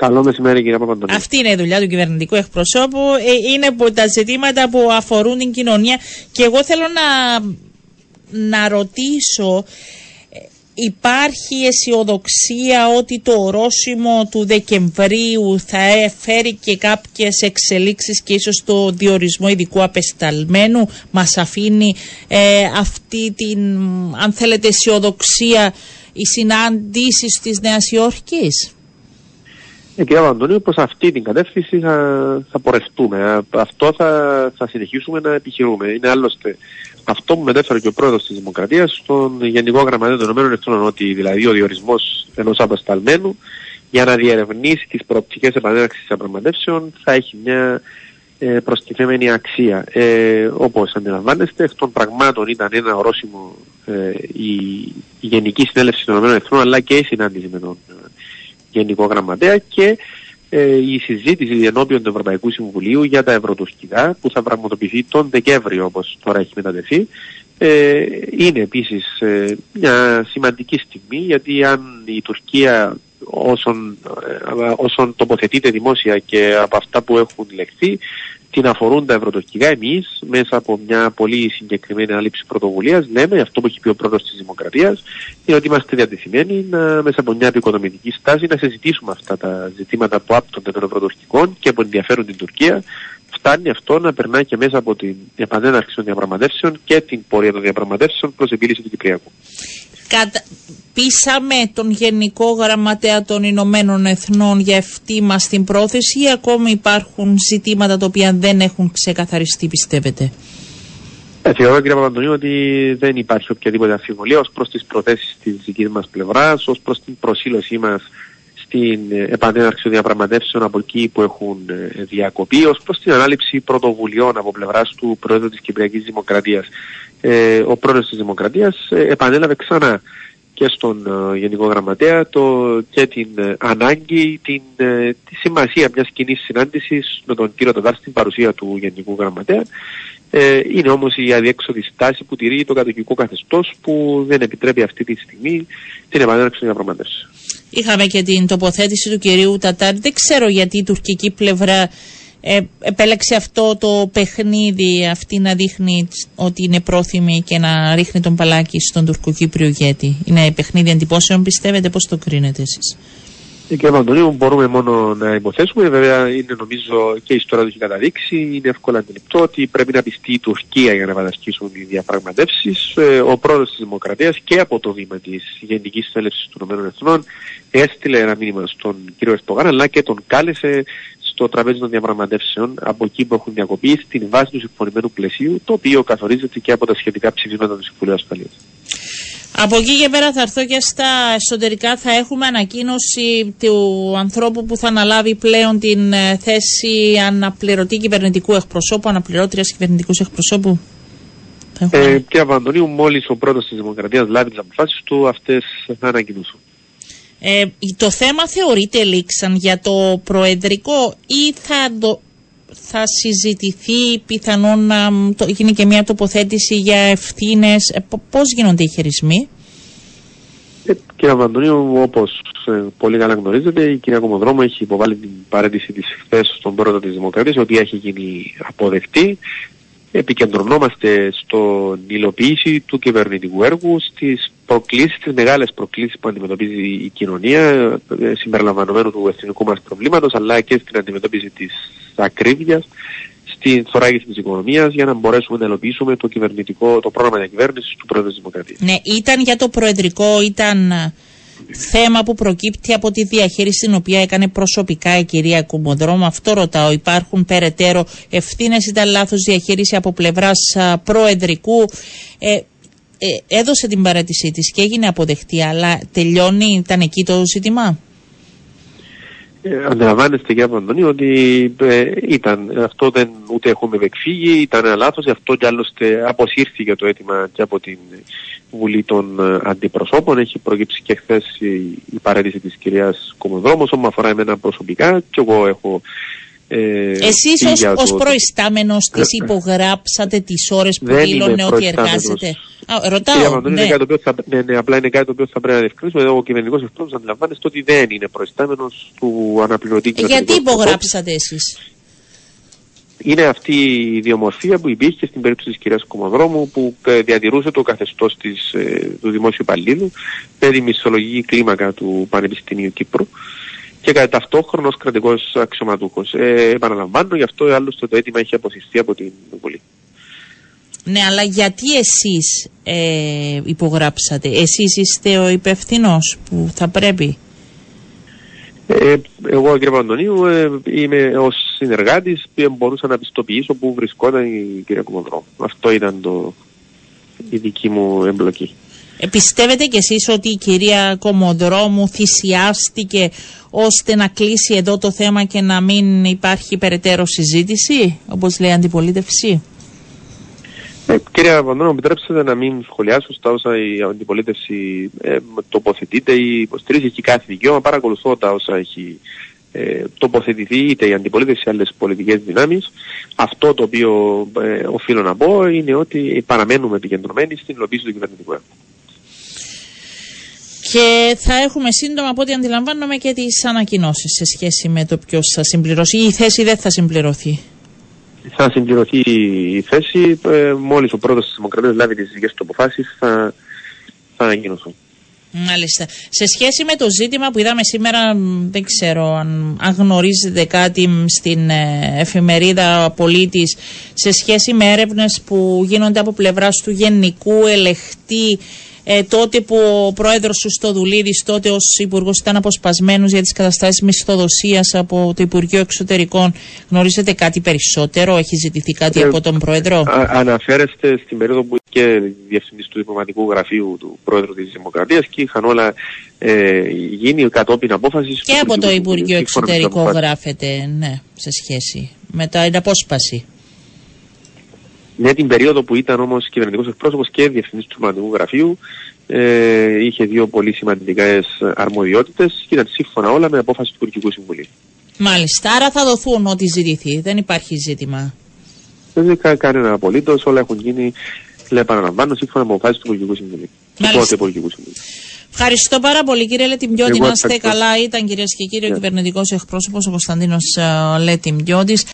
Καλό μεσημέρι κύριε Παπαντονίου. Αυτή είναι η δουλειά του κυβερνητικού εκπροσώπου. Ε, είναι από τα ζητήματα που αφορούν την κοινωνία. Και εγώ θέλω να, να ρωτήσω, ε, υπάρχει αισιοδοξία ότι το ορόσημο του Δεκεμβρίου θα φέρει και κάποιες εξελίξεις και ίσως το διορισμό ειδικού απεσταλμένου; Μας αφήνει ε, αυτή την, αν θέλετε, αισιοδοξία οι συναντήσεις της Νέας Υόρκης; Ε, κύριε Παπαντονίου, προς αυτή την κατεύθυνση θα, θα πορευτούμε. Αυτό θα, θα συνεχίσουμε να επιχειρούμε. Είναι άλλωστε αυτό που μετέφερε και ο πρόεδρος της Δημοκρατίας στον Γενικό Γραμματέα των Ηνωμένων Εθνών, ότι δηλαδή ο διορισμός ενός αποσταλμένου για να διερευνήσει τις προοπτικές επανέναρξης διαπραγματεύσεων θα έχει μια ε, προστιθέμενη αξία. Ε, όπως αντιλαμβάνεστε, εκ των πραγμάτων ήταν ένα ορόσημο ε, η, η Γενική Συνέλευση των Ηνωμένων Εθνών αλλά και η συνάντηση με τον Γενικό Γραμματέα και ε, η συζήτηση ενώπιον του Ευρωπαϊκού Συμβουλίου για τα ευρωτουρκικά που θα πραγματοποιηθεί τον Δεκέμβριο όπως τώρα έχει μετατεθεί ε, είναι επίσης ε, μια σημαντική στιγμή γιατί αν η Τουρκία όσον, ε, όσον τοποθετείται δημόσια και από αυτά που έχουν λεχθεί την αφορούν τα ευρωτορκικά, εμείς μέσα από μια πολύ συγκεκριμένη αλήψη πρωτοβουλίας λέμε αυτό που έχει πει ο πρόεδρος της Δημοκρατίας είναι ότι είμαστε διατεθειμένοι να, μέσα από μια επικοδομητική στάση να συζητήσουμε αυτά τα ζητήματα που άπτονται των ευρωτορκικών και που ενδιαφέρουν την Τουρκία. Φτάνει αυτό να περνάει και μέσα από την επανέναρξη των διαπραγματεύσεων και την πορεία των διαπραγματεύσεων προς επίλυση του Κυπριακού κατα... πείσαμε τον Γενικό Γραμματέα των Ηνωμένων Εθνών για αυτή μας την πρόθεση ή ακόμη υπάρχουν ζητήματα τα οποία δεν έχουν ξεκαθαριστεί πιστεύετε; Ε, θεωρώ κύριε Παπαντονίου ότι δεν υπάρχει οποιαδήποτε αμφιβολία ως προς τις προθέσεις της δικής μας πλευράς, ως προς την προσήλωσή μας στην επανέναρξη των διαπραγματεύσεων από εκεί που έχουν ε, διακοπεί, ως προς την ανάληψη πρωτοβουλειών από πλευράς του Πρόεδρου της Κυπριακής Δημοκρατίας ε, ο πρόεδρος της Δημοκρατίας ε, επανέλαβε ξανά και στον ε, Γενικό Γραμματέα το, και την ε, ανάγκη, την, τη σημασία μιας κοινής συνάντησης με τον κύριο Ταδάρ στην παρουσία του Γενικού Γραμματέα. είναι όμως η αδιέξοδη στάση που τηρεί το κατοικικό καθεστώς που δεν επιτρέπει αυτή τη στιγμή την επανέλαξη των διαπραγματεύσεων. Είχαμε και την τοποθέτηση του κυρίου Τατάρ. Δεν ξέρω γιατί η τουρκική πλευρά ε, επέλεξε αυτό το παιχνίδι αυτή να δείχνει ότι είναι πρόθυμη και να ρίχνει τον παλάκι στον τουρκοκύπριο ηγέτη. Είναι παιχνίδι αντιπώσεων πιστεύετε; Πώς το κρίνετε εσείς; Ε, κύριε Παντονίου, μπορούμε μόνο να υποθέσουμε. Βέβαια, είναι νομίζω και η ιστορία τους έχει καταδείξει. Είναι εύκολα αντιληπτό ότι πρέπει να πιστεί η Τουρκία για να επανασχίσουν οι διαπραγματεύσεις. Ε, ο πρόεδρος της Δημοκρατίας και από το βήμα της Γενικής Θέλευση των ΗΠΑ έστειλε ένα μήνυμα στον κύριο Ερτογάν, αλλά και τον κάλεσε στο τραπέζι των διαπραγματεύσεων από εκεί που έχουν διακοπεί στην βάση του συμφωνημένου πλαισίου, το οποίο καθορίζεται και από τα σχετικά ψηφίσματα του Συμβουλίου Ασφαλείας. Από εκεί και πέρα θα έρθω και στα εσωτερικά θα έχουμε ανακοίνωση του ανθρώπου που θα αναλάβει πλέον την ε, θέση αναπληρωτή κυβερνητικού εκπροσώπου, αναπληρώτριας κυβερνητικού εκπροσώπου. Ε, κύριε Παπαντονίου, μόλις ο πρώτο της Δημοκρατίας λάβει τις αποφάσεις του, αυτές θα ανακοινώσουν. Ε, το θέμα θεωρείται λήξαν για το προεδρικό ή θα, θα συζητηθεί πιθανόν να το, γίνει και μια τοποθέτηση για ευθύνες. Ε, πώς γίνονται οι χειρισμοί; Ε, κύριε Βαντονίου, όπως ε, πολύ καλά γνωρίζετε, η κυρία Κομοδρόμου έχει υποβάλει την παρέτηση της χθες στον πρόεδρο της Δημοκρατίας, η οποία έχει γίνει αποδεκτή επικεντρωνόμαστε στον υλοποίηση του κυβερνητικού έργου, στις προκλήσεις, στις μεγάλες προκλήσεις που αντιμετωπίζει η κοινωνία, ε, συμπεριλαμβανομένου του εθνικού μας προβλήματος, αλλά και στην αντιμετώπιση της ακρίβειας, στην θωράκιση της οικονομίας, για να μπορέσουμε να υλοποιήσουμε το, κυβερνητικό, το πρόγραμμα διακυβέρνησης του Πρόεδρου της Δημοκρατίας. Ναι, ήταν για το προεδρικό, ήταν θέμα που προκύπτει από τη διαχείριση την οποία έκανε προσωπικά η κυρία Κουμοδρόμου. Αυτό ρωτάω. Υπάρχουν περαιτέρω ευθύνες, ήταν λάθος διαχείριση από πλευράς προεδρικού; Ε, ε, έδωσε την παράτησή της και έγινε αποδεκτή, αλλά τελειώνει, ήταν εκεί το ζήτημα; Ε, αντιλαμβάνεστε κύριε Παντονή ότι ε, ήταν, αυτό δεν ούτε έχουμε εκφύγει, ήταν ένα λάθος, αυτό κι άλλωστε αποσύρθηκε το αίτημα και από την Βουλή των ε, Αντιπροσώπων. Έχει προκύψει και χθες η, η παρέτηση της κυρίας Κομοδρόμου, όμως αφορά εμένα προσωπικά και εγώ έχω Ε, Εσείς ως, πήγα ως το- προϊστάμενος της υπογράψατε τις ώρες που Δεν δήλωνε είμαι ότι προϊστάμενος. εργάζεται; Α, Κυρία ρωτάω, Μαντώνη, ναι. είναι κάτι το οποίο θα, ναι, ναι, απλά είναι κάτι το οποίο θα πρέπει να διευκρινίσουμε. Ο κυβερνητικός εκπρόσωπος αντιλαμβάνεστε ότι δεν είναι προϊστάμενος του αναπληρωτή Ε, κυβερνητικού Γιατί εκπροσώπου. υπογράψατε εσείς; Είναι αυτή η ιδιομορφία που υπήρχε στην περίπτωση της κυρίας Κομοδρόμου που ε, διατηρούσε το καθεστώς της, ε, του δημόσιου υπαλλήλου με τη μισθολογική κλίμακα του Πανεπιστημίου Κύπρου και κατά ταυτόχρονα ως κρατικός αξιωματούχος. Ε, επαναλαμβάνω, γι' αυτό άλλωστε το αίτημα έχει αποσυρθεί από την Βουλή. Ναι, αλλά γιατί εσείς ε, υπογράψατε; Εσείς είστε ο υπευθυνός που θα πρέπει; Ε, εγώ, κύριε Παντονίου, ε, είμαι ως συνεργάτης που μπορούσα να πιστοποιήσω που βρισκόταν η κυρία Κομοδρόμου. Αυτό ήταν το, η δική μου εμπλοκή. Ε, πιστεύετε κι εσείς ότι η κυρία Κομοδρόμου θυσιάστηκε ώστε να κλείσει εδώ το θέμα και να μην υπάρχει περαιτέρω συζήτηση, όπως λέει η αντιπολίτευση; Ε, κύριε Παντώνο, επιτρέψτε να μην σχολιάσω στα όσα η αντιπολίτευση ε, τοποθετείται ή υποστηρίζει. Έχει κάθε δικαίωμα. Παρακολουθώ τα όσα έχει ε, τοποθετηθεί είτε η αντιπολίτευση ή άλλες πολιτικές δυνάμεις. Αυτό το οποίο ε, οφείλω να πω είναι ότι παραμένουμε επικεντρωμένοι στην υλοποίηση του κυβερνητικού έργου. Και θα έχουμε σύντομα, από ό,τι αντιλαμβάνομαι, και τις ανακοινώσεις σε σχέση με το ποιος θα συμπληρώσει. Ή η θέση δεν θα συμπληρωθεί. Θα συμπληρωθεί η θέση. Ε, Μόλις ο πρόεδρος της Δημοκρατίας λάβει τις δικές του αποφάσεις, θα, θα ανακοινωθούν. Μάλιστα. Σε σχέση με το ζήτημα που είδαμε σήμερα, μ, δεν ξέρω αν, αν γνωρίζετε κάτι μ, στην ε, εφημερίδα Πολίτης, σε σχέση με έρευνες που γίνονται από πλευράς του Γενικού Ελεχτή, ε, τότε που ο πρόεδρος του Στοδουλίδης, τότε ως υπουργός ήταν αποσπασμένος για τις καταστάσεις μισθοδοσίας από το Υπουργείο Εξωτερικών. Γνωρίζετε κάτι περισσότερο, έχει ζητηθεί κάτι Ε, από τον πρόεδρο; Α, αναφέρεστε στην περίοδο που και διευθυντής του διπλωματικού γραφείου του Πρόεδρου της Δημοκρατίας και είχαν όλα ε, γίνει κατόπιν απόφασης Και του από το Υπουργικού Υπουργείο Συμβουλίου, σύμφωνα με τις Εξωτερικό αποφάσεις. γράφεται, ναι, σε σχέση με τα την απόσπαση. Ναι, την περίοδο που ήταν όμως κυβερνητικός εκπρόσωπος και διευθυντής του διπλωματικού γραφείου ε, είχε δύο πολύ σημαντικές αρμοδιότητες και ήταν σύμφωνα όλα με απόφαση του Υπουργικού Συμβουλίου. Μάλιστα, άρα θα δοθούν ό,τι ζητηθεί. Δεν υπάρχει ζήτημα. Δεν είναι κα- κανένα απολύτως, όλα έχουν γίνει, λέει, επαναλαμβάνω, σύμφωνα με αποφάσεις του Υπουργικού Συμβουλίου. Του Μάλιστα. τότε Υπουργικού Συμβουλίου. Ευχαριστώ πάρα πολύ, κύριε Λετιμπιώτη. Εγώ Να είστε ευχαριστώ. καλά. Ήταν κυρίες και κύριοι ο Ναι. κυβερνητικός εκπρόσωπος ο Κωνσταντίνος Λετιμπιώτη.